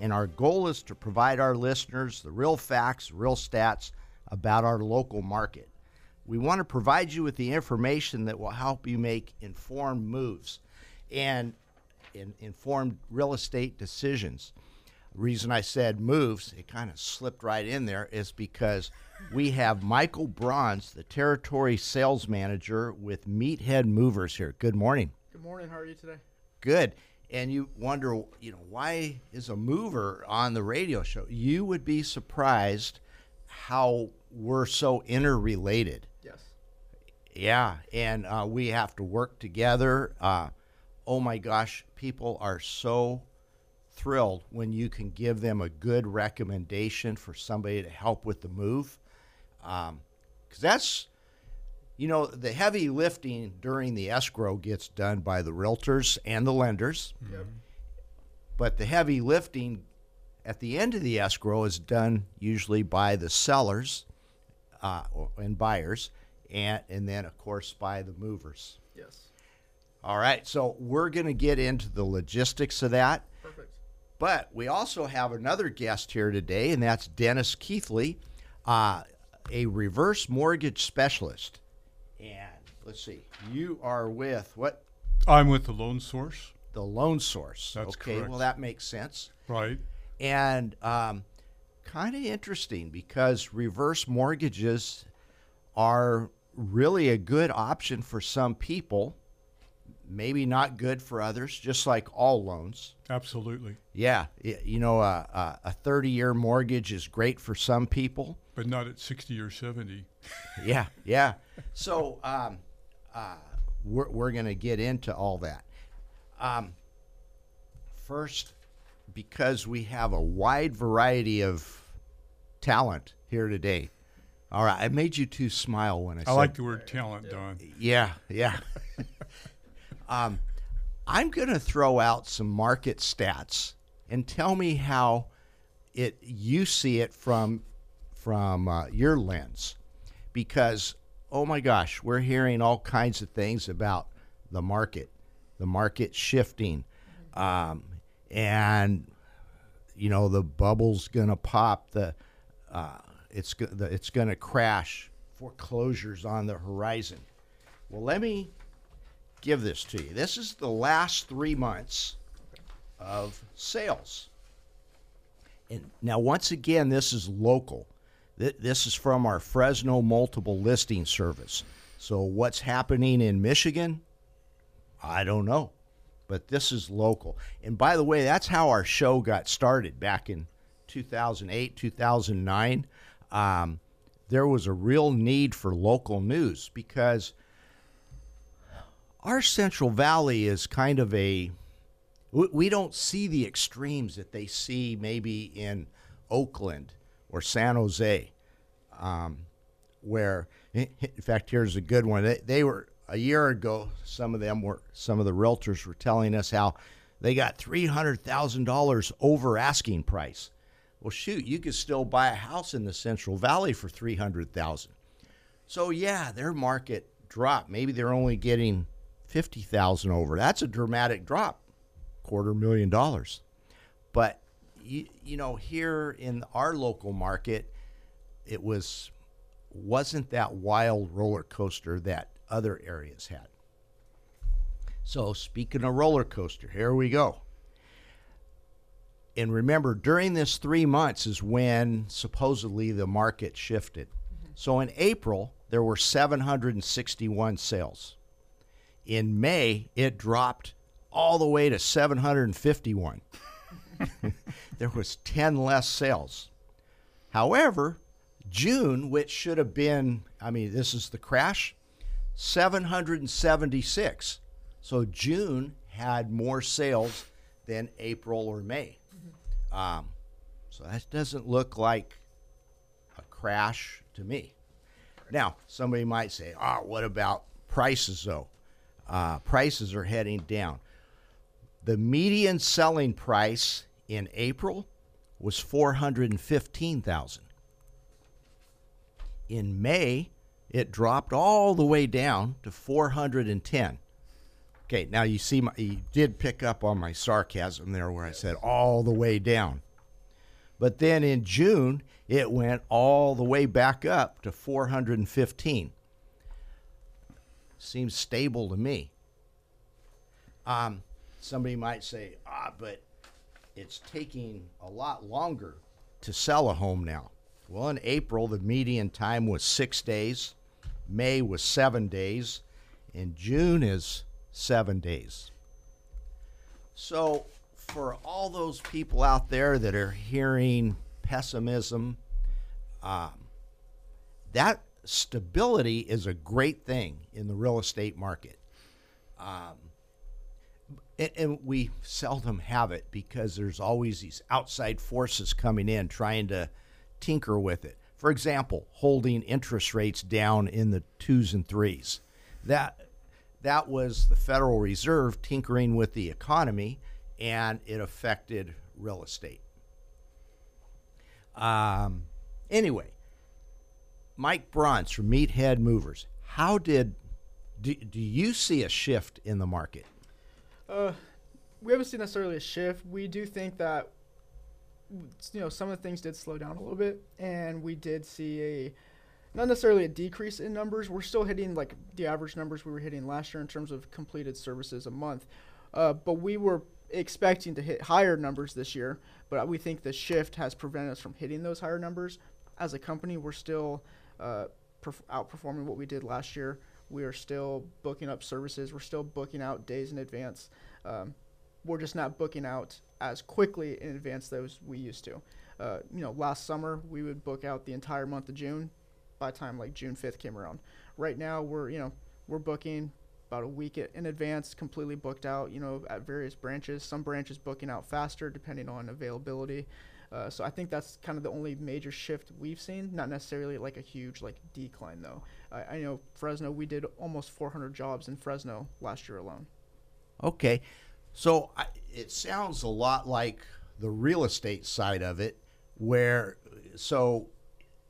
and our goal is to provide our listeners the real facts, real stats about our local market. We want to provide you with the information that will help you make informed moves and in, informed real estate decisions reason I said moves, it kind of slipped right in there, is because we have Michael Bronze, the territory sales manager with Meathead Movers here. Good morning. Good morning. How are you today? Good. And you wonder, you know, why is a mover on the radio show? You would be surprised how we're so interrelated. Yes. Yeah, and uh, we have to work together. Uh, oh my gosh, people are so thrilled when you can give them a good recommendation for somebody to help with the move. Because um, that's, you know, the heavy lifting during the escrow gets done by the realtors and the lenders. Yep. But the heavy lifting at the end of the escrow is done usually by the sellers uh, and buyers, and, and then, of course, by the movers. Yes. All right, so we're going to get into the logistics of that. Perfect. But we also have another guest here today, and that's Dennis Keithley, uh, a reverse mortgage specialist. And let's see, you are with what? I'm with the Loan Source. The Loan Source. That's okay, correct. well, that makes sense. Right. And um, kind of interesting because reverse mortgages are really a good option for some people, maybe not good for others, just like all loans. Absolutely. Yeah, you know, a 30 year mortgage is great for some people. But not at 60 or 70. Yeah, yeah. So um, uh, we're, we're going to get into all that. Um, first, because we have a wide variety of talent here today. All right, I made you two smile when I, I said I like the word talent, Don. Yeah, yeah. um, I'm going to throw out some market stats and tell me how it you see it from from uh, your lens, because oh my gosh, we're hearing all kinds of things about the market, the market shifting, um, and you know the bubble's going to pop. The uh, it's the, it's going to crash. Foreclosures on the horizon. Well, let me give this to you. This is the last three months of sales. And now, once again, this is local. Th- This is from our Fresno multiple listing service. So, what's happening in Michigan? I don't know. But this is local. And by the way, that's how our show got started back in 2008, 2009. Um, there was a real need for local news because our Central Valley is kind of a we don't see the extremes that they see maybe in Oakland or San Jose, um, where in fact here's a good one. They, they were a year ago. Some of them were some of the realtors were telling us how they got three hundred thousand dollars over asking price. Well, shoot, you could still buy a house in the Central Valley for three hundred thousand. So yeah, their market dropped. Maybe they're only getting fifty thousand over. That's a dramatic drop, quarter million dollars. But you, you know, here in our local market, it was wasn't that wild roller coaster that other areas had. So speaking of roller coaster, here we go. And remember, during this three months is when supposedly the market shifted. Mm-hmm. So in April, there were 761 sales. In May, it dropped all the way to 751. there was 10 less sales. However, June, which should have been, I mean, this is the crash, 776. So June had more sales than April or May. Um, so that doesn't look like a crash to me. Now, somebody might say, "Ah, what about prices though?" Uh, prices are heading down. The median selling price in April was four hundred and fifteen thousand. In May, it dropped all the way down to four hundred and ten. Okay, now you see, my, you did pick up on my sarcasm there, where I said all the way down. But then in June, it went all the way back up to 415. Seems stable to me. Um, somebody might say, ah, but it's taking a lot longer to sell a home now. Well, in April, the median time was six days, May was seven days, and June is seven days. So, for all those people out there that are hearing pessimism, um, that stability is a great thing in the real estate market. Um, and, and we seldom have it because there's always these outside forces coming in trying to tinker with it. For example, holding interest rates down in the twos and threes. That that was the Federal Reserve tinkering with the economy, and it affected real estate. Um, anyway, Mike Bronze from Meathead Movers. How did do, do you see a shift in the market? Uh, we haven't seen necessarily a shift. We do think that you know some of the things did slow down a little bit, and we did see a not necessarily a decrease in numbers. We're still hitting like the average numbers we were hitting last year in terms of completed services a month, uh, but we were expecting to hit higher numbers this year. But we think the shift has prevented us from hitting those higher numbers. As a company, we're still uh, perf- outperforming what we did last year. We are still booking up services. We're still booking out days in advance. Um, we're just not booking out as quickly in advance as we used to. Uh, you know, last summer we would book out the entire month of June. By time like June 5th came around, right now we're you know we're booking about a week in advance, completely booked out. You know, at various branches. Some branches booking out faster depending on availability. Uh, so I think that's kind of the only major shift we've seen. Not necessarily like a huge like decline though. I, I know Fresno. We did almost 400 jobs in Fresno last year alone. Okay, so I, it sounds a lot like the real estate side of it, where so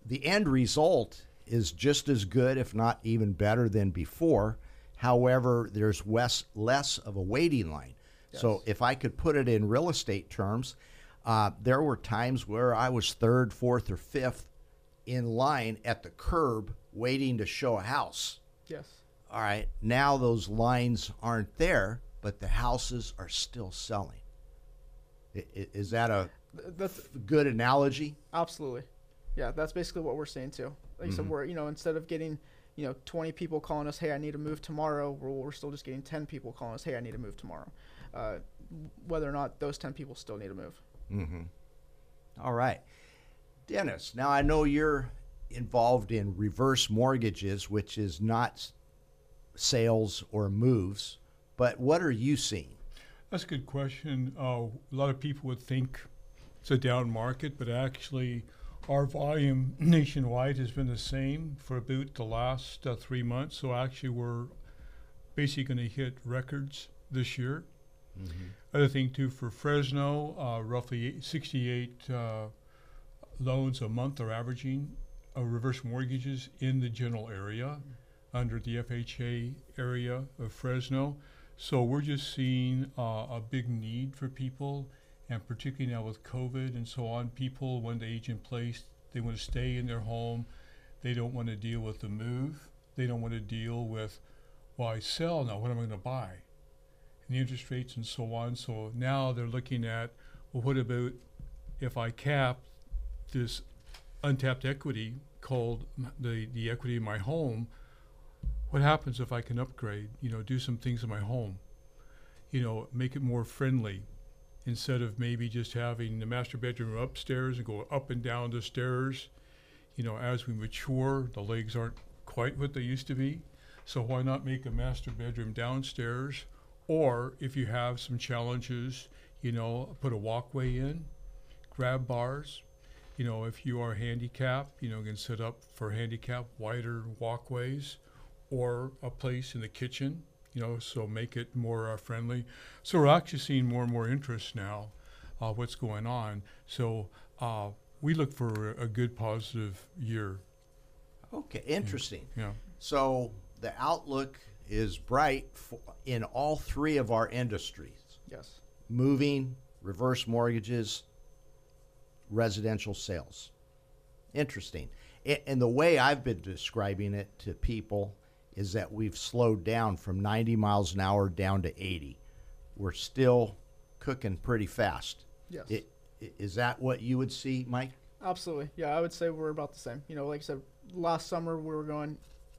the end result is just as good, if not even better than before. However, there's less less of a waiting line. So if I could put it in real estate terms, uh, there were times where I was third, fourth, or fifth in line at the curb waiting to show a house. Yes. All right, now those lines aren't there, but the houses are still selling. Is that a Th- That's good analogy? Absolutely. Yeah, that's basically what we're saying too. Like I said, we're you know instead of getting you know 20 people calling us, hey, I need to move tomorrow, we're, we're still just getting 10 people calling us, hey, I need to move tomorrow. Uh, whether or not those 10 people still need to move. All right. Dennis, now I know you're involved in reverse mortgages, which is not sales or moves, but what are you seeing? That's a good question. Uh, a lot of people would think it's a down market, but actually, our volume nationwide has been the same for about the last uh, three months. So actually, we're basically going to hit records this year. Other thing too for Fresno, uh, roughly 68 uh, loans a month are averaging uh, reverse mortgages in the general area under the FHA area of Fresno. So we're just seeing uh, a big need for people, and particularly now with COVID and so on, people when they age in place, they want to stay in their home. They don't want to deal with the move. They don't want to deal with, well, I sell now. What am I going to buy? And the interest rates and so on. So now they're looking at, well, what about if I cap this untapped equity called the the equity in my home? What happens if I can upgrade? You know, do some things in my home. You know, make it more friendly instead of maybe just having the master bedroom upstairs and go up and down the stairs. You know, as we mature, the legs aren't quite what they used to be. So why not make a master bedroom downstairs? Or if you have some challenges, you know, put a walkway in, grab bars, You know, if you are handicapped, you know, you can set up for handicap wider walkways or a place in the kitchen, you know, so make it more uh, friendly. So we're actually seeing more and more interest now, uh, what's going on. So uh, we look for a, a good positive year. Okay, interesting. Yeah. So the outlook is bright for, in all three of our industries Yes. moving, reverse mortgages, residential sales. Interesting. And the way I've been describing it to people is that we've slowed down from 90 miles an hour down to 80. We're still cooking pretty fast. Yes. It, is that what you would see, Mike? Absolutely. Yeah, I would say we're about the same. You know, like I said, last summer we were going,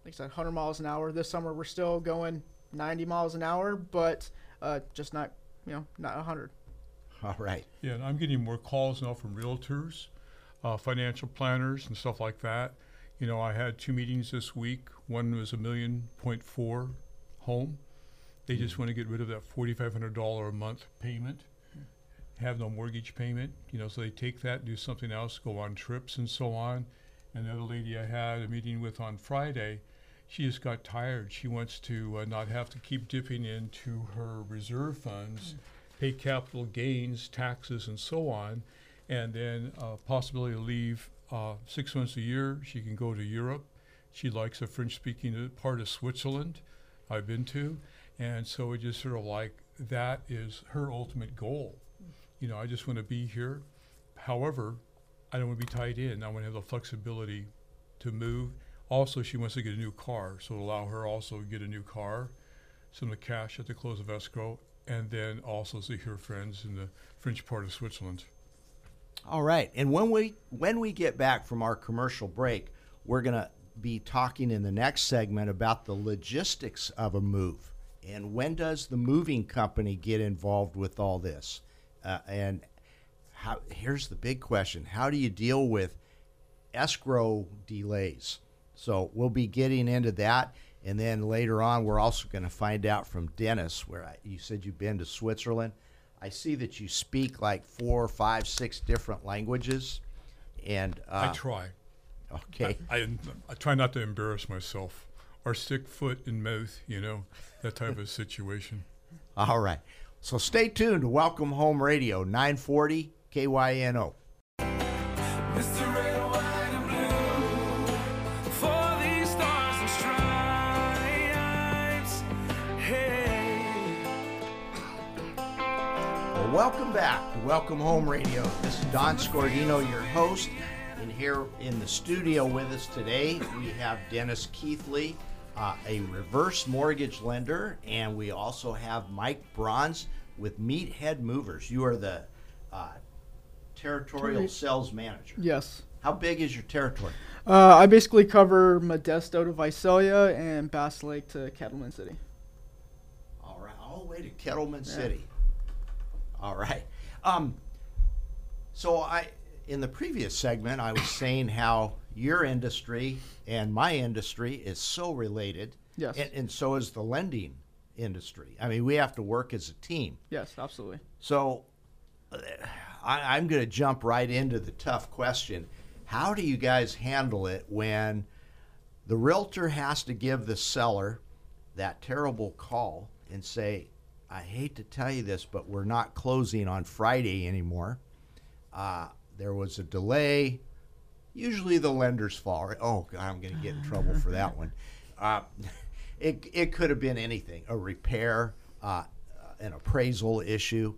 like I said, 100 miles an hour. This summer we're still going 90 miles an hour, but uh, just not, you know, not 100. All right. Yeah, and I'm getting more calls now from realtors, uh, financial planners, and stuff like that. You know, I had two meetings this week. One was a million point four home. They just want to get rid of that forty five hundred dollar a month payment, have no mortgage payment. You know, so they take that, do something else, go on trips and so on. And the other lady I had a meeting with on Friday, she just got tired. She wants to uh, not have to keep dipping into her reserve funds, pay capital gains, taxes, and so on, and then uh, possibility to leave uh, six months a year. She can go to Europe. She likes a French-speaking part of Switzerland I've been to, and so it just sort of like that is her ultimate goal. You know, I just want to be here. However, I don't want to be tied in. I want to have the flexibility to move. Also, she wants to get a new car, so allow her also get a new car, some of the cash at the close of escrow, and then also see her friends in the French part of Switzerland. All right. And when we when we get back from our commercial break, we're going to be talking in the next segment about the logistics of a move. And when does the moving company get involved with all this? Uh, and how here's the big question. How do you deal with escrow delays? So we'll be getting into that and then later on we're also going to find out from Dennis where I, you said you've been to Switzerland. I see that you speak like four, five, six different languages, and I uh, try. okay, I, I, I try not to embarrass myself or stick foot in mouth, you know, that type of situation. all right. So stay tuned to Welcome Home Radio, 940 KYNO. Welcome Home Radio. This is Don Scordino, your host. And here in the studio with us today, we have Dennis Keithley, uh, a reverse mortgage lender, and we also have Mike Bronze with Meathead Movers. You are the uh, territorial Terri- sales manager. Yes. How big is your territory? Uh, I basically cover Modesto to Visalia and Bass Lake to Kettleman City. All right, all the way to Kettleman City. All right. Um, so I, in the previous segment, I was saying how your industry and my industry is so related. Yes. And, and so is the lending industry. I mean, we have to work as a team. Yes, absolutely. So uh, I, I'm going to jump right into the tough question. How do you guys handle it when the realtor has to give the seller that terrible call and say, I hate to tell you this, but we're not closing on Friday anymore. Uh, there was a delay. Usually the lender's fault. Oh, God, I'm going to get in trouble for that one. Uh, it, it could have been anything a repair, uh, an appraisal issue.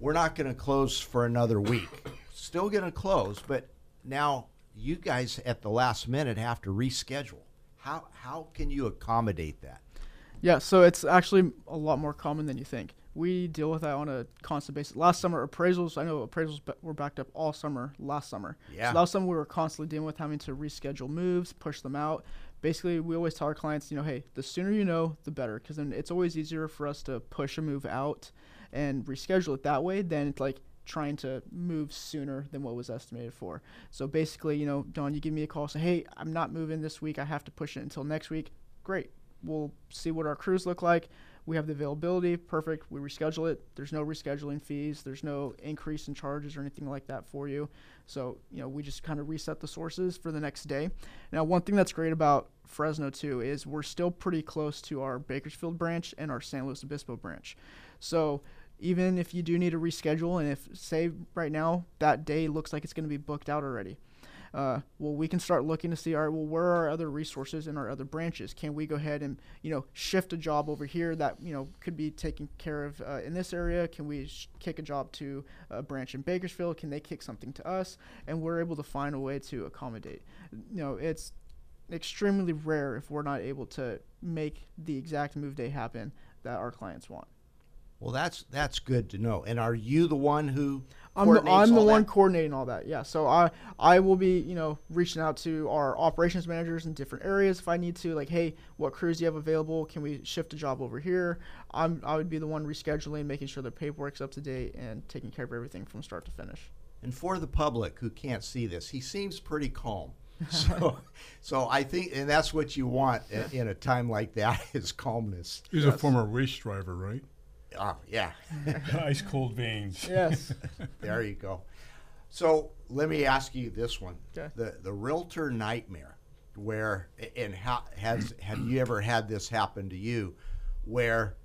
We're not going to close for another week. Still going to close, but now you guys at the last minute have to reschedule. How, how can you accommodate that? Yeah, so it's actually a lot more common than you think. We deal with that on a constant basis. Last summer, appraisals, I know appraisals were backed up all summer last summer. Yeah. So last summer, we were constantly dealing with having to reschedule moves, push them out. Basically, we always tell our clients, you know, hey, the sooner you know, the better, because then it's always easier for us to push a move out and reschedule it that way than it's like trying to move sooner than what was estimated for. So basically, you know, Don, you give me a call, say, hey, I'm not moving this week. I have to push it until next week. Great. We'll see what our crews look like. we have the availability, perfect. We reschedule it. There's no rescheduling fees. There's no increase in charges or anything like that for you. So you know, we just kind of reset the sources for the next day. Now, one thing that's great about Fresno too is we're still pretty close to our Bakersfield branch and our San Luis Obispo branch. So even if you do need to reschedule, and if say right now that day looks like it's going to be booked out already, uh, well, we can start looking to see, all right, well, where are our other resources in our other branches? Can we go ahead and, you know, shift a job over here that, you know, could be taken care of uh, in this area? Can we sh- kick a job to a branch in Bakersfield? Can they kick something to us? And we're able to find a way to accommodate. You know, it's extremely rare if we're not able to make the exact move day happen that our clients want. Well, that's that's good to know. And are you the one who I'm the, I'm the one that? coordinating all that. Yeah. So I I will be you know reaching out to our operations managers in different areas if I need to. Like, hey, what crews do you have available? Can we shift a job over here? I'm I would be the one rescheduling, making sure the paperwork's up to date, and taking care of everything from start to finish. And for the public who can't see this, he seems pretty calm. So, so I think, and that's what you want in, in a time like that is calmness. He's a former race driver, right? Ah, yeah, Ice cold veins. Yes. there you go. So let me ask you this one: Okay. the the realtor nightmare, where and how has have you ever had this happen to you, where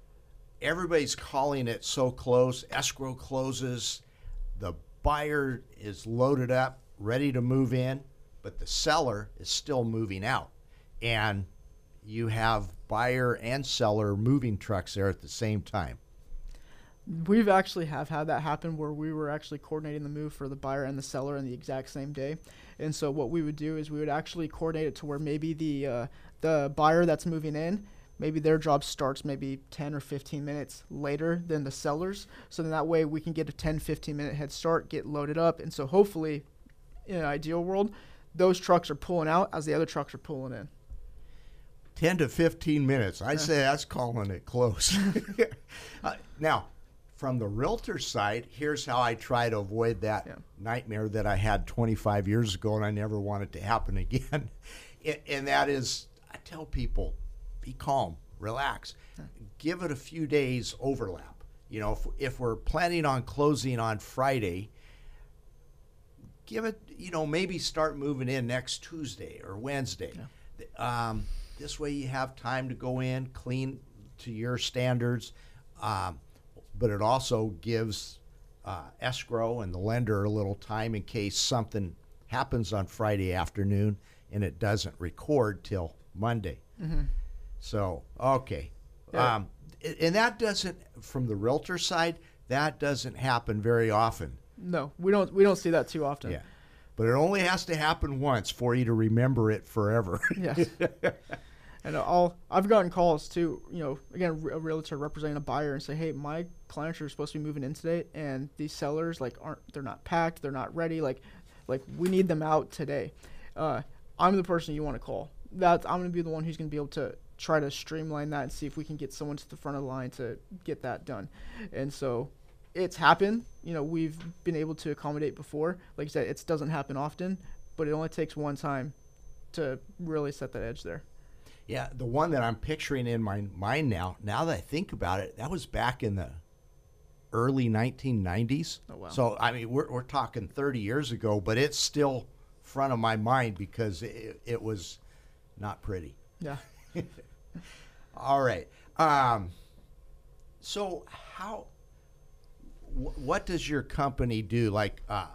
everybody's calling it so close, escrow closes, the buyer is loaded up, ready to move in, but the seller is still moving out, and you have buyer and seller moving trucks there at the same time. We've actually have had that happen where we were actually coordinating the move for the buyer and the seller in the exact same day. And so what we would do is we would actually coordinate it to where maybe the uh, the buyer that's moving in, maybe their job starts maybe 10 or 15 minutes later than the sellers. So then that way we can get a 10 15 minute head start, get loaded up, and so hopefully in an ideal world, those trucks are pulling out as the other trucks are pulling in. 10 to 15 minutes. I'd say that's calling it close. uh, now, from the realtor side, here's how I try to avoid that Yeah. nightmare that I had 25 years ago and I never want it to happen again. And that is, I tell people, be calm, relax, give it a few days overlap. You know, if, if we're planning on closing on Friday, give it, you know, maybe start moving in next Tuesday or Wednesday. Um, this way you have time to go in, clean to your standards, um, but it also gives uh, escrow and the lender a little time in case something happens on Friday afternoon and it doesn't record till Monday. So, okay. Yeah. Um, and that doesn't, from the realtor side, that doesn't happen very often. No, we don't we don't see that too often. Yeah. But it only has to happen once for you to remember it forever. Yes. and I'll I've gotten calls too. You know, again, a realtor representing a buyer and say, "Hey, my clients are supposed to be moving in today, and these sellers like aren't they're not packed, they're not ready. Like, like we need them out today." Uh, I'm the person you want to call. That I'm going to be the one who's going to be able to try to streamline that and see if we can get someone to the front of the line to get that done. And so it's happened. You know, we've been able to accommodate before. Like I said, it doesn't happen often, but it only takes one time to really set that edge there. Yeah, the one that I'm picturing in my mind now, now that I think about it, that was back in the early 1990s. Oh, wow. So, I mean, we're, we're talking 30 years ago, but it's still front of my mind because it, it was not pretty. Yeah. All right. Um, so, how, wh- what does your company do? Like, uh,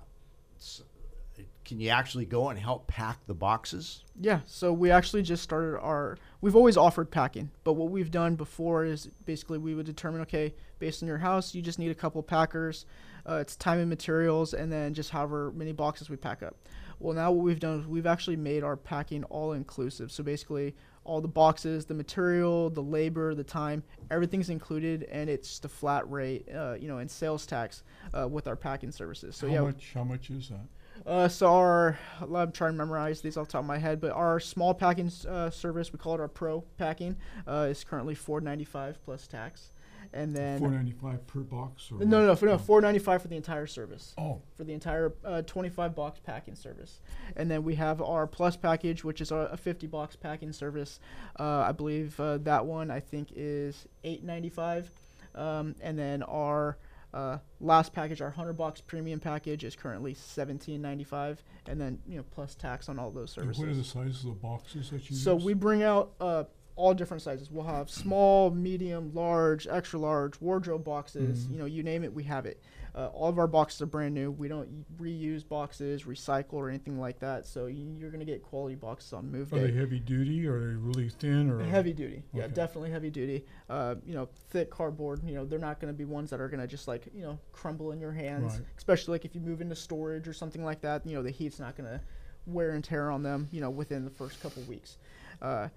can you actually go and help pack the boxes? Yeah, so we actually just started our. We've always offered packing, but what we've done before is basically we would determine okay, based on your house, you just need a couple packers. Uh, it's time and materials, and then just however many boxes we pack up. Well, now what we've done is we've actually made our packing all inclusive. So basically, all the boxes, the material, the labor, the time, everything's included, and it's just a flat rate, uh, you know, and sales tax uh, with our packing services. So how yeah, much? How much is that? Uh, so our, I'm trying to memorize these off the top of my head, but our small packing uh, service, we call it our pro packing, uh, is currently 4.95 plus tax, and then Four ninety five per box. Or no, no, no, for, no, four ninety five for the entire service Oh, for the entire uh, 25 box packing service. And then we have our plus package, which is a, a 50 box packing service. Uh, I believe uh, that one I think is 8.95. Um, and then our uh, last package, our 100 box premium package, is currently 17.95. And then you know plus tax on all those and services. what are the sizes of the boxes that you So use? we bring out uh, all different sizes. We'll have small, medium, large, extra large, wardrobe boxes. Mhm. You know, you name it, we have it. Uh, all of our boxes are brand new. We don't reuse boxes, recycle, or anything like that. So you're gonna get quality boxes on move day. Are they heavy duty or are they really thin or Heavy duty, yeah, definitely heavy duty. Uh, you know, thick cardboard. You know, they're not going to be ones that are going to just like you know crumble in your hands. Right. Especially like if you move into storage or something like that. You know, the heat's not going to wear and tear on them. You know, within the first couple weeks. Uh,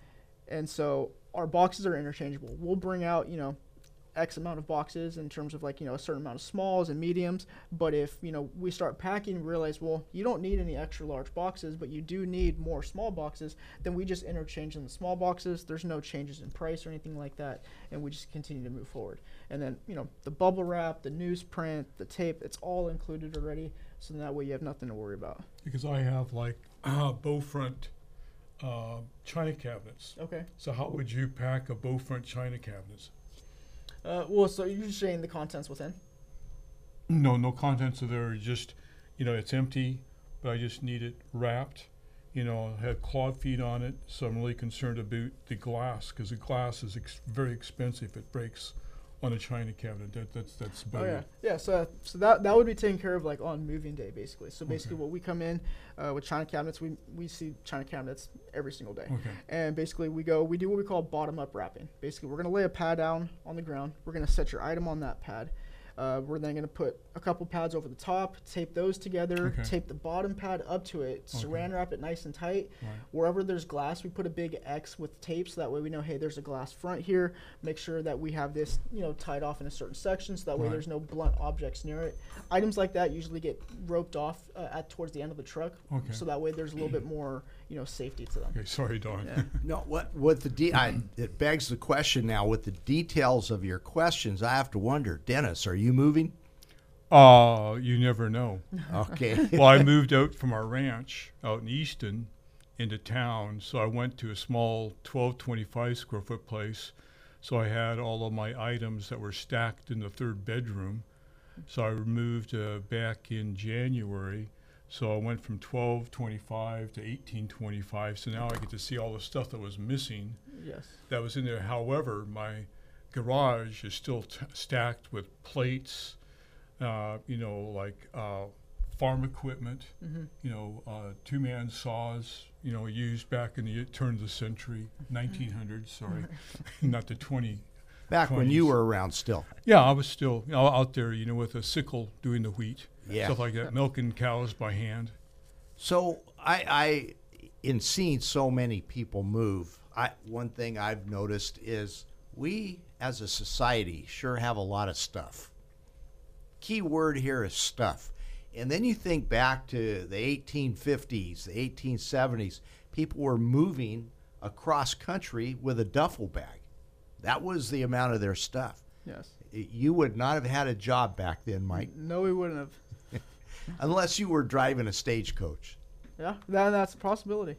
and so our boxes are interchangeable. We'll bring out you know X amount of boxes in terms of like you know a certain amount of smalls and mediums. But if you know we start packing, and realize well you don't need any extra large boxes, but you do need more small boxes, then we just interchange in the small boxes. There's no changes in price or anything like that, and we just continue to move forward. And then you know the bubble wrap, the newsprint, the tape, it's all included already. So that way you have nothing to worry about. because I have like uh, bow front uh, china cabinets. Okay. So how would you pack a bow front china cabinets? Uh, well, so you're just saying the contents within. No, no contents of there. Just you know, it's empty, but I just need it wrapped. You know, had clawed feet on it, so I'm really concerned about the glass because the glass is ex- very expensive. It breaks on a china cabinet. That, that's that's Oh yeah, yeah. So so that that would be taken care of like on moving day, basically. So basically, Okay. what we come in uh, with China cabinets, we we see China cabinets every single day, Okay. and basically we go we do what we call bottom up wrapping. Basically, we're gonna lay a pad down on the ground. We're gonna set your item on that pad. Uh, we're then gonna put a couple pads over the top, tape those together, Okay. tape the bottom pad up to it, saran wrap it nice and tight. Right. Wherever there's glass, we put a big X with tape so that way we know, hey, there's a glass front here. Make sure that we have this, you know, tied off in a certain section so that way there's no blunt objects near it. Items like that usually get roped off uh, at towards the end of the truck, Okay. so that way there's a little bit more, you know, safety to them. Okay. Sorry, Don. Yeah. No, what what the de- I, it begs the question now with the details of your questions. I have to wonder, Dennis, are you moving? Uh, you never know. Okay. well, I moved out from our ranch out in Easton into town, so I went to a small 1225 square foot place. So I had all of my items that were stacked in the third bedroom. So I moved uh, back in January. So I went from 1225 to 1825. So now I get to see all the stuff that was missing Yes. that was in there. However, my garage is still t- stacked with plates, uh, you know, like uh, farm equipment, Mm-hmm. you know, uh, two man saws, you know, used back in the turn of the century, 1900s, sorry, not the 20. Back when you 20s. were around still. Yeah, I was still you know, out there, you know, with a sickle doing the wheat, Yeah. stuff like that, milking cows by hand. So I, I, in seeing so many people move, I one thing I've noticed is we as a society sure have a lot of stuff. Key word here is stuff. And then you think back to the 1850s, the 1870s, people were moving across country with a duffel bag. That was the amount of their stuff. Yes. You would not have had a job back then, Mike, No, we wouldn't have. Unless you were driving a stagecoach. Yeah, that, that's a possibility.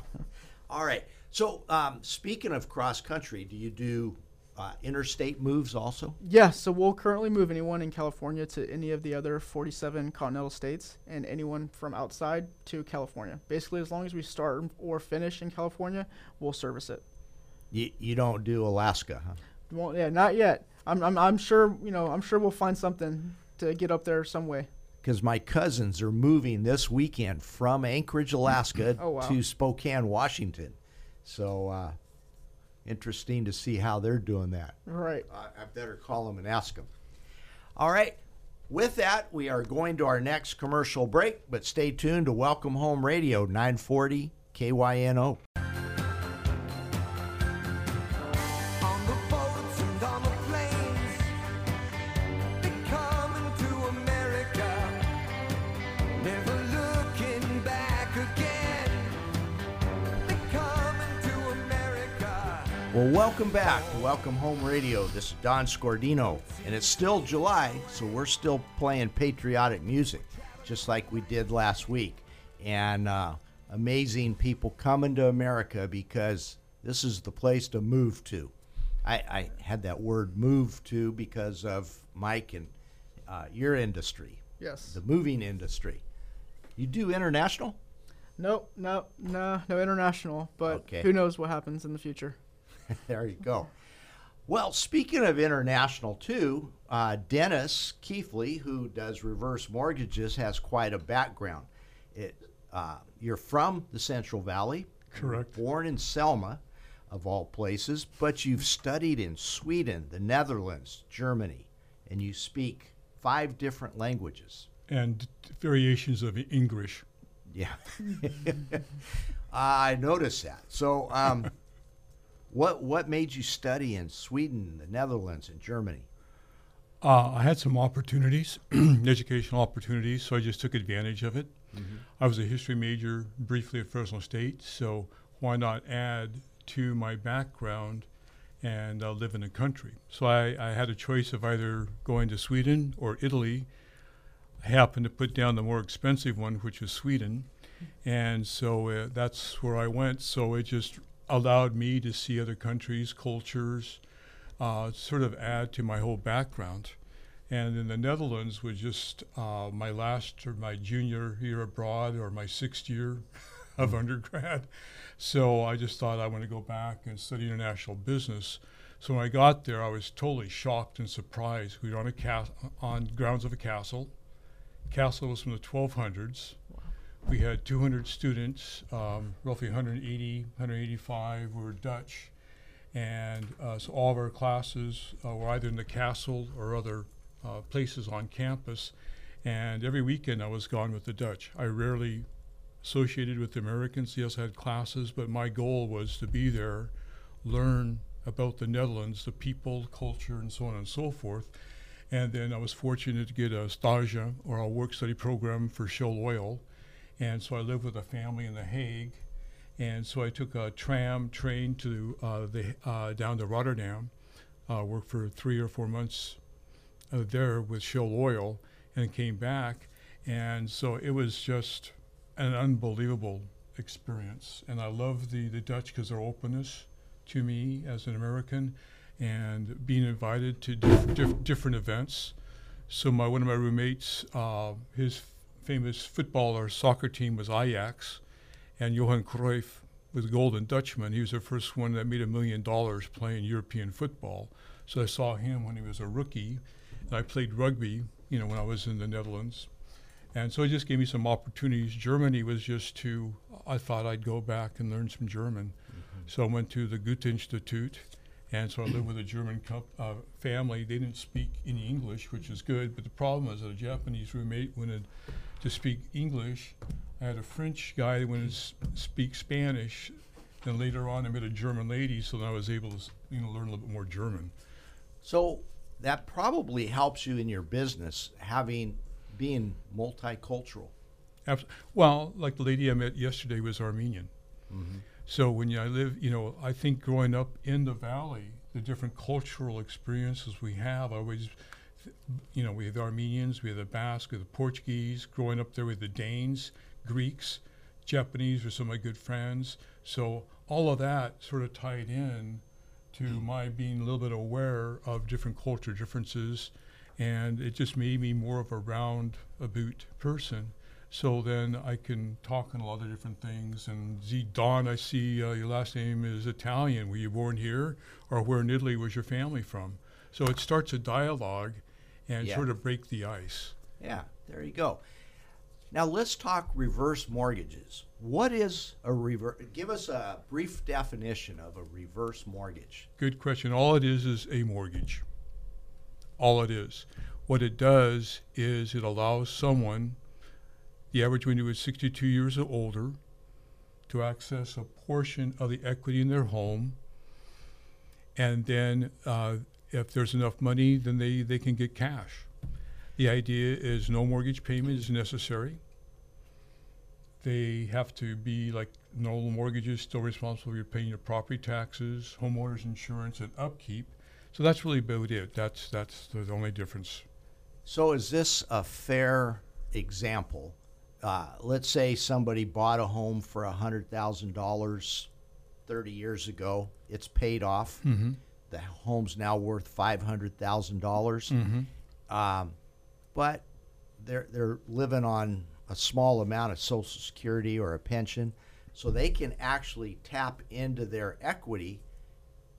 All right. So, um, speaking of cross country, do you do uh, interstate moves also? Yeah, so we'll currently move anyone in California to any of the other 47 continental states and anyone from outside to California. Basically, as long as we start or finish in California, we'll service it. You, you don't do Alaska, huh? We won't, yeah, not yet. I'm, I'm, I'm sure, you know, I'm sure we'll find something to get up there some way. Because my cousins are moving this weekend from Anchorage, Alaska Oh, wow. to Spokane, Washington. So, uh, interesting to see how they're doing that. Right. I, I better call them and ask them. All right. With that, we are going to our next commercial break, but stay tuned to Welcome Home Radio 940 KYNO. Welcome back to Welcome Home Radio. This is Don Scordino, and it's still July, so we're still playing patriotic music, just like we did last week. And uh, amazing people coming to America because this is the place to move to. I, I had that word move to because of Mike and uh, your industry, Yes. the moving industry. You do international? Nope, no, no, no international. But Okay. who knows what happens in the future? there you go. Well, speaking of international, too, uh, Dennis Keithley, who does reverse mortgages, has quite a background. It, uh, you're from the Central Valley, Correct. born in Selma, of all places, but you've studied in Sweden, the Netherlands, Germany, and you speak five different languages. and variations of English. Yeah. I noticed that. So, um, what what made you study in Sweden, the Netherlands, and Germany? Uh, I had some opportunities, educational opportunities, so I just took advantage of it. I was a history major briefly at Fresno State, so why not add to my background and uh, live in the country? So I, I had a choice of either going to Sweden or Italy. I happened to put down the more expensive one, which was Sweden, and so uh, that's where I went. So it just allowed me to see other countries, cultures, uh, sort of add to my whole background. And in the Netherlands was just uh, my last or my junior year abroad or my sixth year of undergrad. So I just thought I want to go back and study international business. So when I got there, I was totally shocked and surprised. We were on a cas- on grounds of a castle. Castle was from the 1200s. We had 200 students, um, roughly 180, 185 were Dutch. And uh, so all of our classes uh, were either in the castle or other uh, places on campus. And every weekend I was gone with the Dutch. I rarely associated with the Americans. Yes, I had classes, but my goal was to be there, learn about the Netherlands, the people, culture, and so on and so forth. And then I was fortunate to get a stage or a work study program for Shell Oil. And so I lived with a family in The Hague. And so I took a tram train to uh, the uh, down to Rotterdam, uh, worked for three or four months uh, there with Shell Oil, and came back. And so it was just an unbelievable experience. And I love the, the Dutch because their openness to me as an American and being invited to diff- diff- different events. So my one of my roommates, uh, his famous football or soccer team was Ajax, and Johan Cruyff was the Golden Dutchman. He was the first one that made a million dollars playing European football. So I saw him when he was a rookie, and I played rugby, you know, when I was in the Netherlands. And so it just gave me some opportunities. Germany was just too, I thought I'd go back and learn some German. So I went to the Goethe Institute, and so I lived with a German co- uh, family. They didn't speak any English, which is good, but the problem was that a Japanese roommate wanted to speak English. I had a French guy that wanted to speak Spanish. Then later on, I met a German lady, so then I was able to you know, learn a little bit more German. So that probably helps you in your business, having being multicultural. Well, like the lady I met yesterday was Armenian. Mm-hmm. So when you, I live, you know, I think growing up in the valley, the different cultural experiences we have, I always, you know, we have the Armenians, we have the Basque, we have the Portuguese. Growing up there with the Danes, Greeks, Japanese were some of my good friends. So all of that sort of tied in to my being a little bit aware of different culture differences, and it just made me more of a round about person. So then I can talk on a lot of different things. And Z Don, I see uh, your last name is Italian. Were you born here, or where in Italy was your family from? So it starts a dialogue, and Yeah. sort of break the ice. Yeah, there you go. Now let's talk reverse mortgages. What is a reverse? Give us a brief definition of a reverse mortgage. Good question. All it is is a mortgage. All it is. What it does is it allows someone, the average window is 62 years or older, to access a portion of the equity in their home. And then, uh, if there's enough money, then they, they can get cash. The idea is no mortgage payment is necessary. They have to be like normal mortgages, still responsible. You're paying your property taxes, homeowners insurance, and upkeep. So that's really about it. That's that's the only difference. So is this a fair example? Uh, let's say somebody bought a home for hundred thousand dollars thirty years ago. It's paid off. Mm-hmm. The home's now worth five hundred thousand dollars. Mm-hmm. Um, but they're they're living on a small amount of Social Security or a pension, so they can actually tap into their equity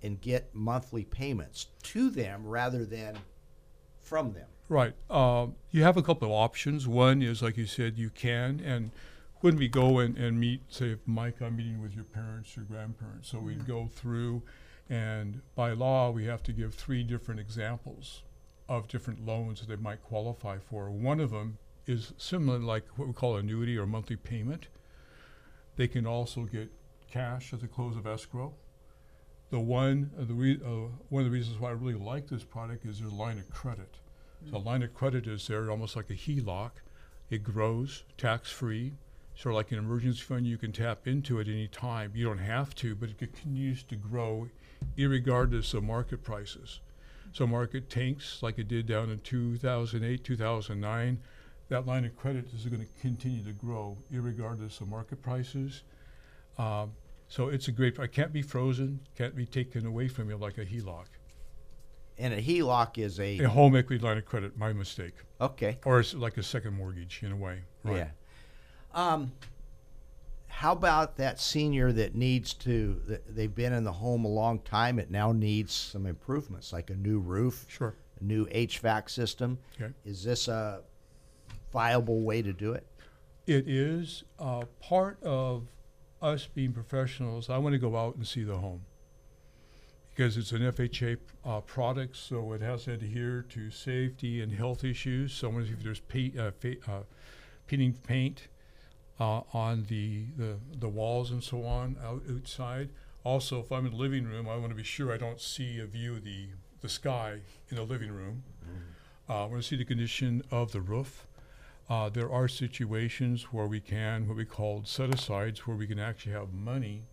and get monthly payments to them rather than from them. Right. Um, you have a couple of options. One is, like you said, you can. And when we go and, and meet, say, if Mike, I'm meeting with your parents your grandparents, so we'd go through, and by law, we have to give three different examples of different loans that they might qualify for. One of them is similar, like what we call annuity or monthly payment. They can also get cash at the close of escrow. The one, uh, the re- uh, one of the reasons why I really like this product is a line of credit. So a line of credit is there almost like a HELOC. It grows tax free. Sort of like an emergency fund, you can tap into it any time. You don't have to, but it continues to grow irregardless of market prices. So market tanks like it did down in 2008, 2009. That line of credit is going to continue to grow irregardless of market prices. Um, so it's a great. I can't be frozen, can't be taken away from you like a HELOC. And a HELOC is a, A home equity line of credit, my mistake. okay. Or it's like a second mortgage in a way. Right. Yeah. Um, how about that senior that needs to? that They've been in the home a long time. It now needs some improvements, like a new roof, Sure. a new HVAC system. Okay. Is this a viable way to do it? It is uh, part of us being professionals. I want to go out and see the home because it's an FHA uh, product, so it has to adhere to safety and health issues. So if there's paint, uh, fa- uh, peeling paint uh, on the, the the walls and so on out, outside. Also, if I'm in the living room, I want to be sure I don't see a view of the the sky in the living room. Uh, I want to see the condition of the roof. Uh, there are situations where we can, what we call set asides, where we can actually have money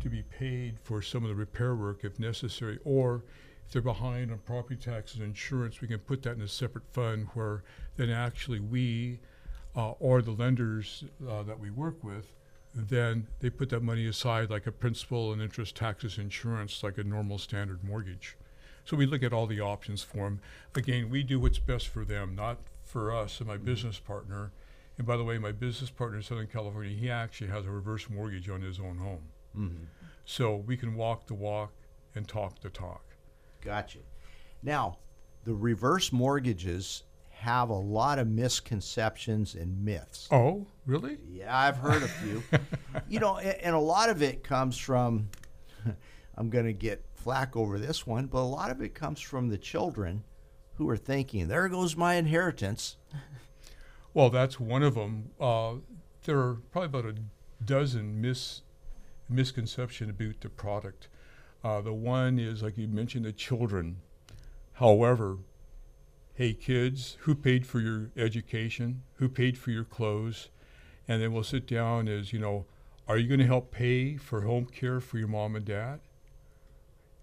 to be paid for some of the repair work if necessary, or if they're behind on property taxes and insurance, we can put that in a separate fund where then actually we uh, or the lenders uh, that we work with, then they put that money aside like a principal and interest taxes insurance, like a normal standard mortgage. So we look at all the options for them. Again, we do what's best for them, not for us and my business partner. And by the way, my business partner in Southern California, he actually has a reverse mortgage on his own home. Mm-hmm. So we can walk the walk and talk the talk. Gotcha. Now, the reverse mortgages have a lot of misconceptions and myths. Oh, really? Yeah, I've heard a few. you know, and a lot of it comes from, I'm going to get flack over this one, but a lot of it comes from the children who are thinking, there goes my inheritance. Well, that's one of them. Uh, there are probably about a dozen mis- misconceptions about the product. Uh, the one is, like you mentioned, the children. However, hey, kids, who paid for your education? Who paid for your clothes? And then we'll sit down as, you know, are you going to help pay for home care for your mom and dad?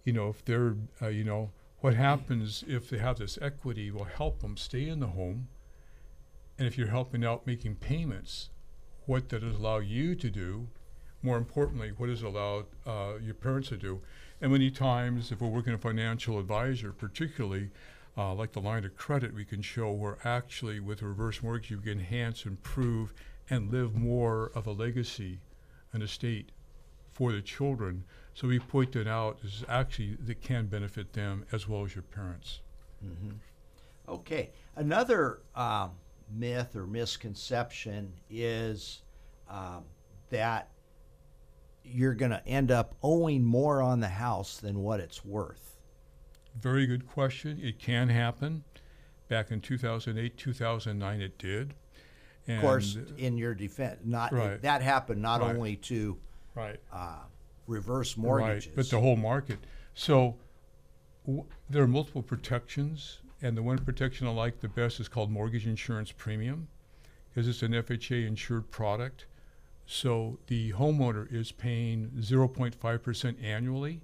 You know, if they're, uh, you know, what happens if they have this equity will help them stay in the home and if you're helping out making payments, what does it allow you to do? More importantly, what does it allow uh, your parents to do? And many times, if we're working a financial advisor, particularly uh, like the line of credit, we can show where actually with reverse mortgage you can enhance, improve, and live more of a legacy, an estate for the children. So we point that out as actually that can benefit them as well as your parents. Okay. Another um, myth or misconception is um, that you're going to end up owing more on the house than what it's worth. Very good question. It can happen. Back in 2008, 2009, it did. Of course, in your defense, not Right. that happened not Right. only to right, uh, reverse mortgages, right, but the whole market. So w- there are multiple protections, and the one protection I like the best is called mortgage insurance premium, because it's an FHA insured product. So the homeowner is paying 0.5% annually.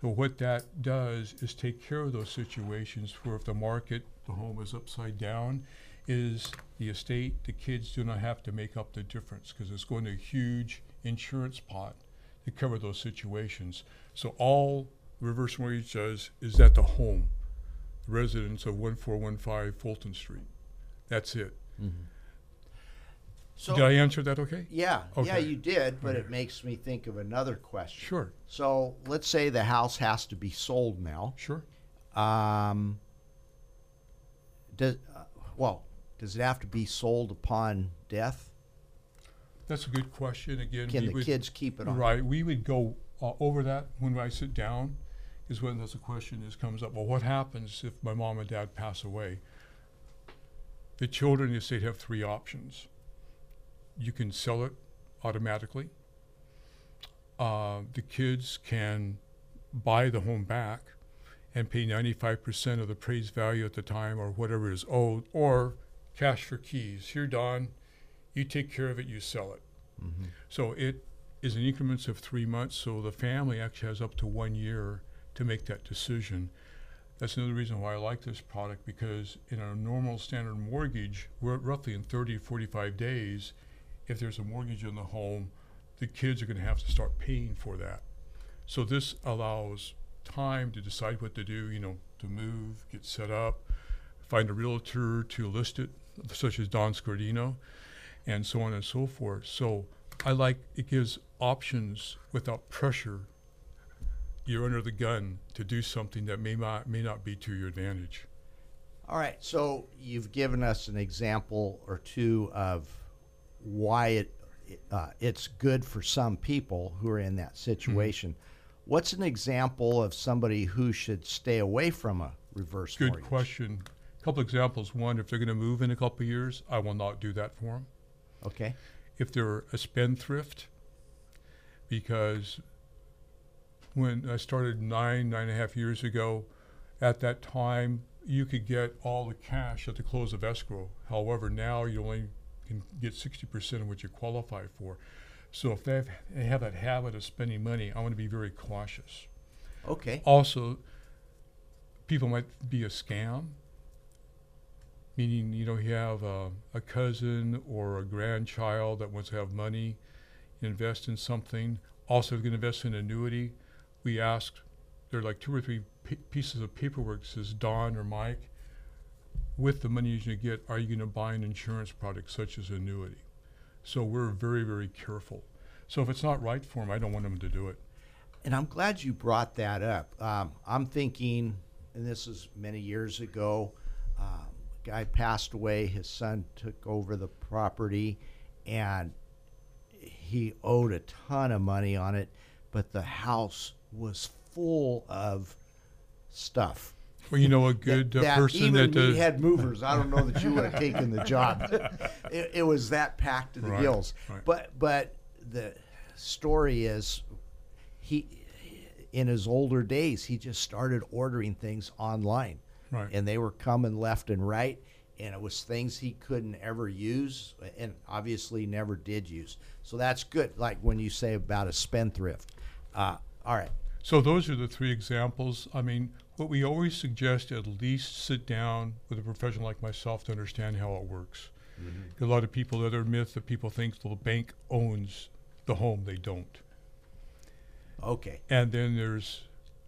So what that does is take care of those situations where if the market, the home is upside down, is the estate, the kids do not have to make up the difference because it's going to a huge insurance pot to cover those situations. So all reverse mortgage does is at the home, the residence of 1415 Fulton Street. That's it. Mm-hmm. So Did I answer that okay? yeah, yeah, you did, but it makes me think of another question. Sure, So let's say the house has to be sold now. sure. Um, does uh, well, does it have to be sold upon death? That's a good question. Again, Can the would- kids keep it on? Right. We would go uh, over that when I sit down, is when there's a question is comes up. Well, what happens if my mom and dad pass away? The children the estate have three options. You can sell it automatically. Uh, the kids can buy the home back and pay 95% of the appraised value at the time or whatever is owed, or cash for keys. Here, Don, you take care of it, you sell it. So it is in increments of three months, so the family actually has up to one year to make that decision. That's another reason why I like this product because in a normal standard mortgage, we're roughly in 30 45 days. If there's a mortgage on the home, the kids are going to have to start paying for that. So this allows time to decide what to do, you know, to move, get set up, find a realtor to list it, such as Don Scordino, and so on and so forth. So I like it gives options without pressure. You're under the gun to do something that may not may not be to your advantage. All right. So you've given us an example or two of why it uh, it's good for some people who are in that situation. What's an example of somebody who should stay away from a reverse Good mortgage? question. A couple examples. One, if they're going to move in a couple of years, I will not do that for them. Okay. if they're a spendthrift, because when I started nine, nine and a half years ago, at that time, you could get all the cash at the close of escrow. However, now you only can get 60% of what you qualify for. So if they have, they have that habit of spending money, I want to be very cautious. Okay. Also, people might be a scam, meaning you know you have a, a cousin or a grandchild that wants to have money, invest in something. Also, if going to invest in an annuity, we asked there are like two or three p- pieces of paperwork says Don or Mike. With the money you're going to get, are you going to buy an insurance product such as annuity? So we're very, very careful. So if it's not right for them, I don't want them to do it. And I'm glad you brought that up. Um, I'm thinking, and this is many years ago, um, guy passed away. His son took over the property, and he owed a ton of money on it, but the house was full of stuff. Well, you know a good uh, that person even that we does. had movers. I don't know that you would have taken the job. it, it was that packed to the Right, gills. right. But but the story is he in his older days he just started ordering things online, Right. and they were coming left and right. And it was things he couldn't ever use, and obviously never did use. So that's good. Like when you say about a spendthrift. Uh, all right. So those are the three examples. I mean, what we always suggest at least sit down with a professional like myself to understand how it works. Mm-hmm. A lot of people, the other myth that people think the bank owns the home, they don't. Okay. And then there's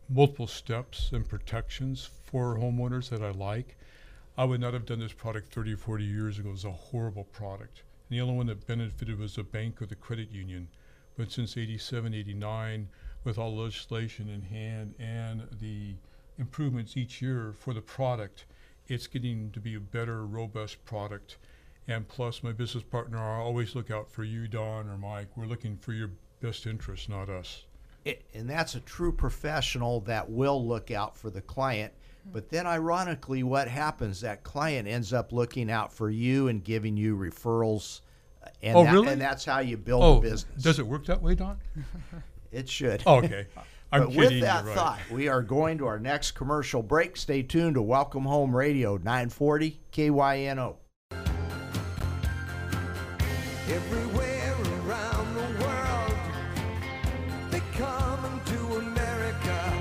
multiple steps and protections for homeowners that I like. I would not have done this product 30 or 40 years ago. It was a horrible product. And the only one that benefited was the bank or the credit union. But since 87, 89, with all legislation in hand and the improvements each year for the product, it's getting to be a better, robust product. And plus, my business partner, I always look out for you, Don or Mike. We're looking for your best interest, not us. It, and that's a true professional that will look out for the client. But then, ironically, what happens? That client ends up looking out for you and giving you referrals. uh, And Oh, that- really? And that's how you build Oh, a business. does it work that way, Don? It should. Oh, okay. I'm but kidding. with that right. thought, we are going to our next commercial break. Stay tuned to Welcome Home Radio 940 KYNO. everywhere around the world. They come to America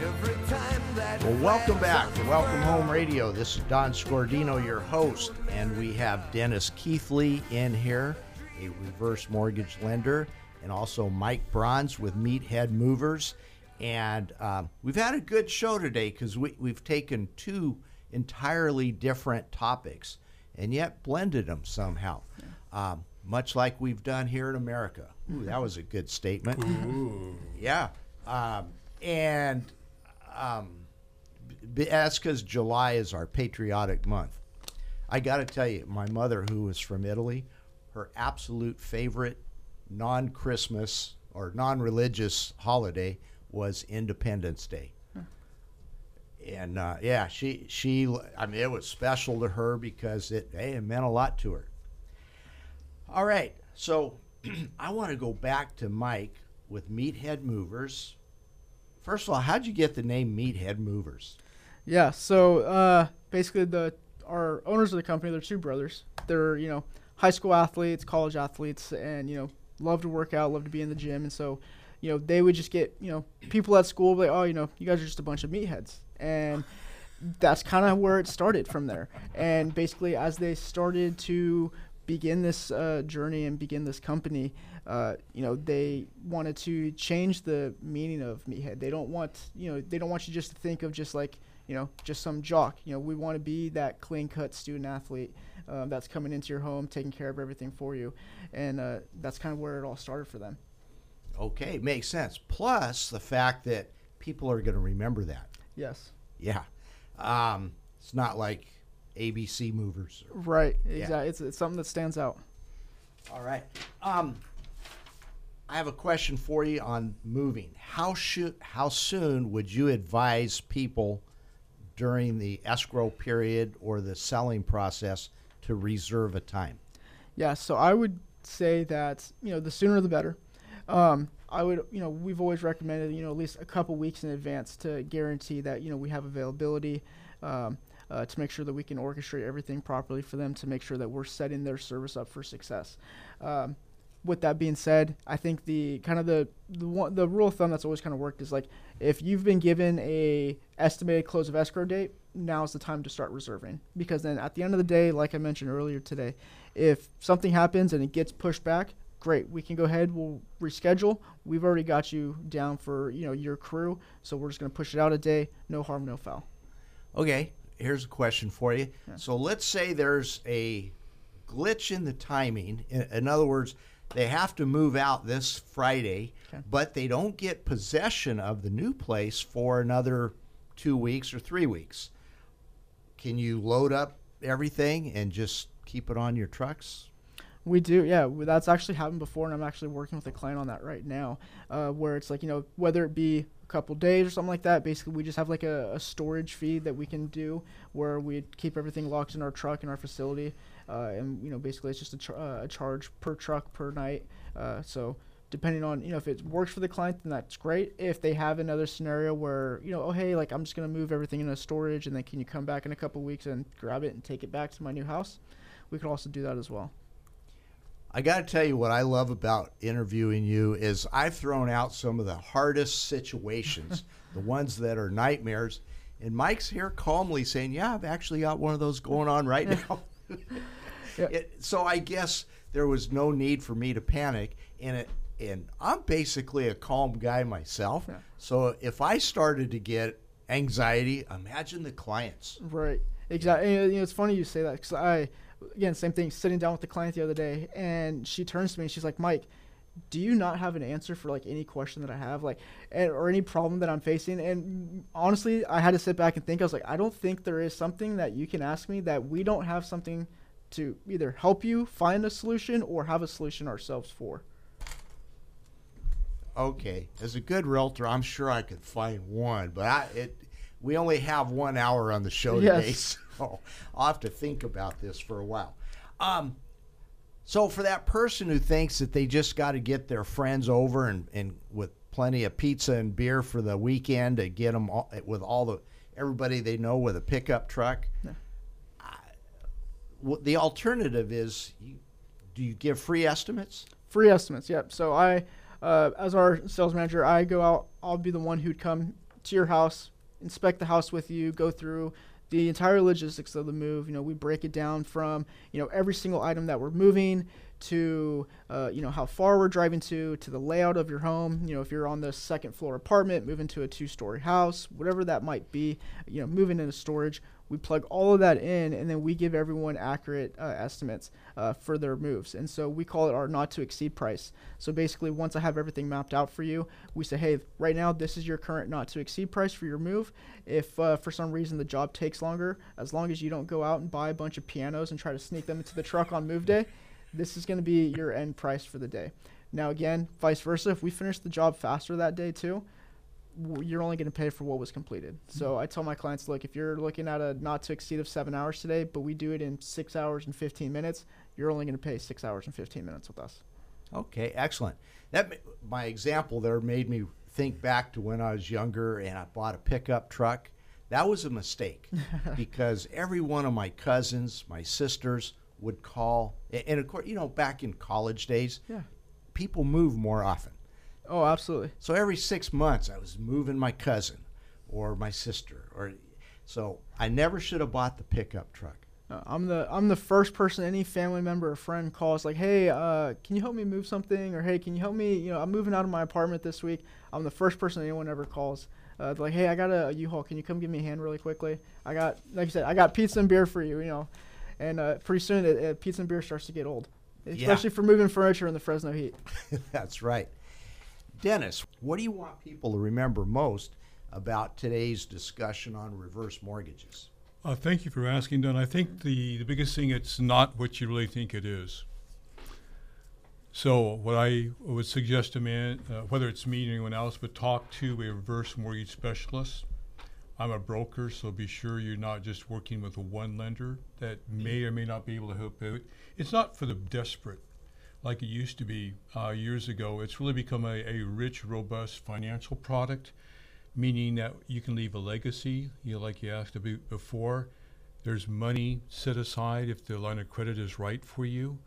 every time that. Well, welcome back to are Welcome Home. Radio. This is Don Scordino, your host, and we have Dennis Keithley in here, a reverse mortgage lender, and also Mike Bronze with Meathead Movers. And um, we've had a good show today because we, we've taken two entirely different topics and yet blended them somehow, um, much like we've done here in America. Ooh, that was a good statement. Yeah. Um, and um, that's because July is our patriotic month. I got to tell you, my mother, who was from Italy, her absolute favorite non Christmas or non religious holiday was Independence Day. And uh, yeah, she, she, I mean, it was special to her because it, hey, it meant a lot to her. All right, so I want to go back to Mike with Meathead Movers. First of all, how'd you get the name Meathead Movers? Yeah. So uh, basically, the our owners of the company, they're two brothers. They're you know high school athletes, college athletes, and you know love to work out, love to be in the gym, and so you know they would just get you know people at school like, oh, you know, you guys are just a bunch of meatheads, and that's kind of where it started from there. And basically, as they started to begin this uh, journey and begin this company, uh, you know, they wanted to change the meaning of meathead. They don't want, you know, they don't want you just to think of just like, you know, just some jock. You know, we want to be that clean-cut student athlete um, that's coming into your home, taking care of everything for you, and uh, that's kind of where it all started for them. Okay, makes sense. Plus the fact that people are going to remember that. Yes. Yeah. Um, it's not like ABC movers. Right. Yeah. It's, it's something that stands out. All right. Um, I have a question for you on moving. How should how soon would you advise people during the escrow period or the selling process to reserve a time? Yeah, so I would say that you know the sooner the better. Um, I would you know we've always recommended you know at least a couple weeks in advance to guarantee that you know we have availability. Um, uh, to make sure that we can orchestrate everything properly for them to make sure that we're setting their service up for success. Um, with that being said, I think the kind of the the one, the rule of thumb that's always kind of worked is like if you've been given a estimated close of escrow date, now's the time to start reserving because then at the end of the day, like I mentioned earlier today, if something happens and it gets pushed back, great, we can go ahead, we'll reschedule. We've already got you down for you know your crew, so we're just gonna push it out a day, no harm, no foul. Okay, here's a question for you. So let's say there's a glitch in the timing. In, in other words, they have to move out this Friday, Okay. but they don't get possession of the new place for another two weeks or three weeks. Can you load up everything and just keep it on your trucks? We do, yeah. That's actually happened before, and I'm actually working with a client on that right now, uh, where it's like you know whether it be a couple days or something like that. Basically, we just have like a, a storage fee that we can do where we keep everything locked in our truck in our facility, uh, and you know basically it's just a, uh, a charge per truck per night. Uh, so depending on you know if it works for the client, then that's great. If they have another scenario where you know oh hey like I'm just gonna move everything into storage, and then can you come back in a couple weeks and grab it and take it back to my new house? We could also do that as well. I got to tell you what I love about interviewing you is I've thrown out some of the hardest situations, the ones that are nightmares, and Mike's here calmly saying, "Yeah, I've actually got one of those going on right now." Yeah. It- so I guess there was no need for me to panic, and it and I'm basically a calm guy myself. Yeah. So if I started to get anxiety, imagine the clients. Right. Exactly. And, you know, it's funny you say that because I, again, same thing. Sitting down with the client the other day, and she turns to me and she's like, "Mike, do you not have an answer for like any question that I have, like, and, or any problem that I'm facing?" And honestly, I had to sit back and think. I was like, "I don't think there is something that you can ask me that we don't have something to either help you find a solution or have a solution ourselves for." Okay, as a good realtor, I'm sure I could find one, but I, it we only have one hour on the show Yes. today, so I'll have to think about this for a while. Um, so for that person who thinks that they just got to get their friends over and, and with plenty of pizza and beer for the weekend to get them all, with all the everybody they know with a pickup truck, Yeah. I- well, the alternative is you do you give free estimates? Free estimates, yep. So I, uh, as our sales manager, I go out. I'll be the one who'd come to your house, inspect the house with you, go through the entire logistics of the move. You know, we break it down from you know every single item that we're moving to uh, you know how far we're driving to to the layout of your home you know if you're on the second floor apartment moving to a two story house whatever that might be you know moving into storage we plug all of that in and then we give everyone accurate uh, estimates uh, for their moves. And so we call it our not to exceed price. So basically once i have everything mapped out for you we say hey right now this is your current not to exceed price for your move. If uh, for some reason the job takes longer as long as you don't go out and buy a bunch of pianos and try to sneak them into the truck on move day this is going to be your end price for the day. Now, again, vice versa, if we finish the job faster that day too, you're only going to pay for what was completed. So mm-hmm. I tell my clients, look, if you're looking at a not to exceed of seven hours today, but we do it in six hours and 15 minutes, you're only going to pay six hours and 15 minutes with us. Okay, excellent. That my example there made me think back to when I was younger and I bought a pickup truck. That was a mistake because every one of my cousins, my sisters would call, and of course, you know, back in college days, Yeah. people move more often. Oh, absolutely. So every six months, I was moving my cousin or my sister, or so I never should have bought the pickup truck. Uh, I'm the I'm the first person any family member or friend calls like, hey, uh, can you help me move something? Or hey, can you help me? You know, I'm moving out of my apartment this week. I'm the first person anyone ever calls. Uh, like, hey, I got a U-Haul. Can you come give me a hand really quickly? I got, like you said, I got pizza and beer for you. You know, and uh, pretty soon it, pizza and beer starts to get old, especially for moving furniture in the Fresno heat. That's right. Dennis, what do you want people to remember most about today's discussion on reverse mortgages? Uh, thank you for asking, Don. I think the, the biggest thing, it's not what you really think it is. So, what I would suggest to man, uh, whether it's me or anyone else, but talk to a reverse mortgage specialist. I'm a broker, so be sure you're not just working with one lender that may or may not be able to help out. It's not for the desperate like it used to be uh, years ago. It's really become a, a rich, robust financial product, meaning that you can leave a legacy, you know, like you asked before. There's money set aside if the line of credit is right for you.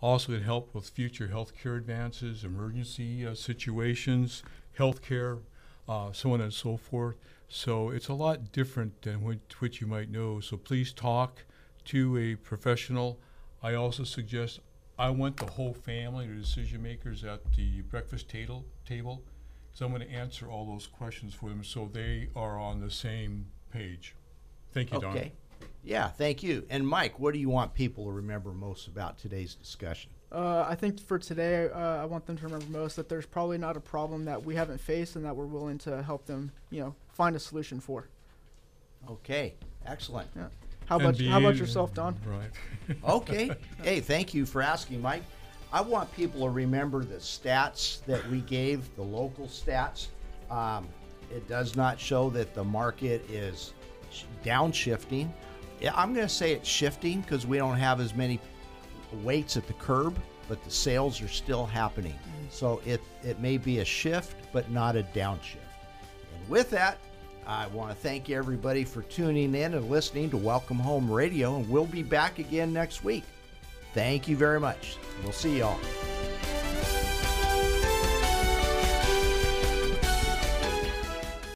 Also, it help with future healthcare advances, emergency uh, situations, healthcare, uh, so on and so forth. So it's a lot different than what, what you might know. So please talk to a professional. I also suggest I want the whole family, the decision makers at the breakfast table, table, because I'm going to answer all those questions for them so they are on the same page. Thank you, Don. Okay. Yeah, thank you. And Mike, what do you want people to remember most about today's discussion? Uh, I think for today, uh, I want them to remember most that there's probably not a problem that we haven't faced and that we're willing to help them, you know, find a solution for. Okay, excellent. Yeah. How And about how about yourself, Don? Right. Okay. hey, thank you for asking, Mike. I want people to remember the stats that we gave, the local stats. Um, it does not show that the market is downshifting. I'm going to say it's shifting because we don't have as many weights at the curb, but the sales are still happening. So it, it may be a shift, but not a downshift. And with that, I want to thank everybody for tuning in and listening to Welcome Home Radio, and we'll be back again next week. Thank you very much. We'll see y'all.